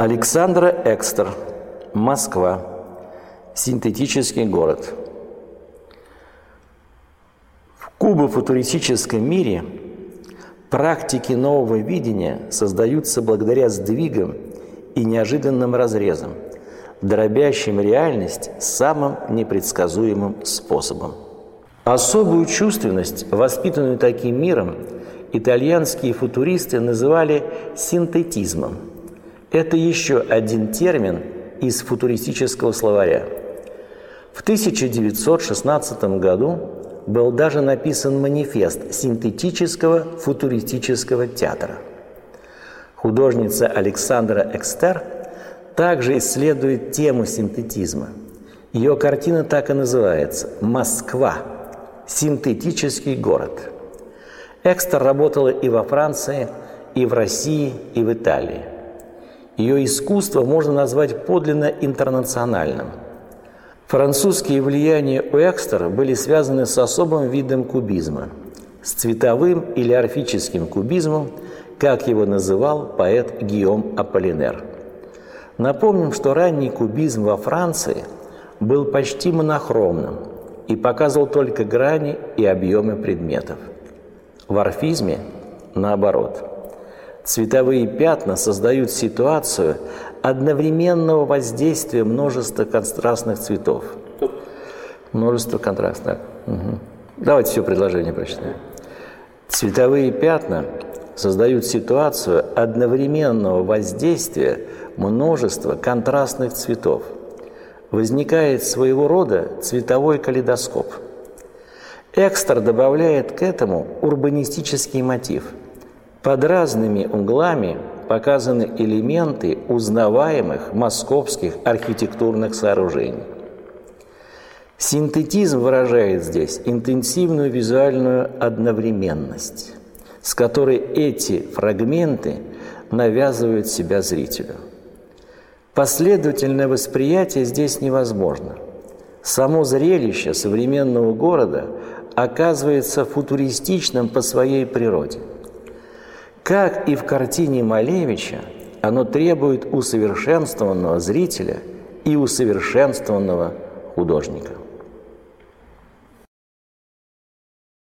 Александра Экстер. Москва. Синтетический город. В кубофутуристическом мире практики нового видения создаются благодаря сдвигам и неожиданным разрезам, дробящим реальность самым непредсказуемым способом. Особую чувственность, воспитанную таким миром, итальянские футуристы называли синтетизмом. Это еще один термин из футуристического словаря. В 1916 году был даже написан манифест синтетического футуристического театра. Художница Александра Экстер также исследует тему синтетизма. Ее картина так и называется «Москва. Синтетический город». Экстер работала и во Франции, и в России, и в Италии. Ее искусство можно назвать подлинно интернациональным. Французские влияния у Экстера были связаны с особым видом кубизма – с цветовым или орфическим кубизмом, как его называл поэт Гийом Аполлинер. Напомним, что ранний кубизм во Франции был почти монохромным и показывал только грани и объемы предметов – в орфизме наоборот. Цветовые пятна создают ситуацию одновременного воздействия множества контрастных цветов. Множество контрастных. Угу. Давайте все предложение прочитаем. Цветовые пятна создают ситуацию одновременного воздействия множества контрастных цветов. Возникает своего рода цветовой калейдоскоп – Экстер добавляет к этому урбанистический мотив. Под разными углами показаны элементы узнаваемых московских архитектурных сооружений. Синтетизм выражает здесь интенсивную визуальную одновременность, с которой эти фрагменты навязывают себя зрителю. Последовательное восприятие здесь невозможно. Само зрелище современного города оказывается футуристичным по своей природе. Как и в картине Малевича, оно требует усовершенствованного зрителя и усовершенствованного художника.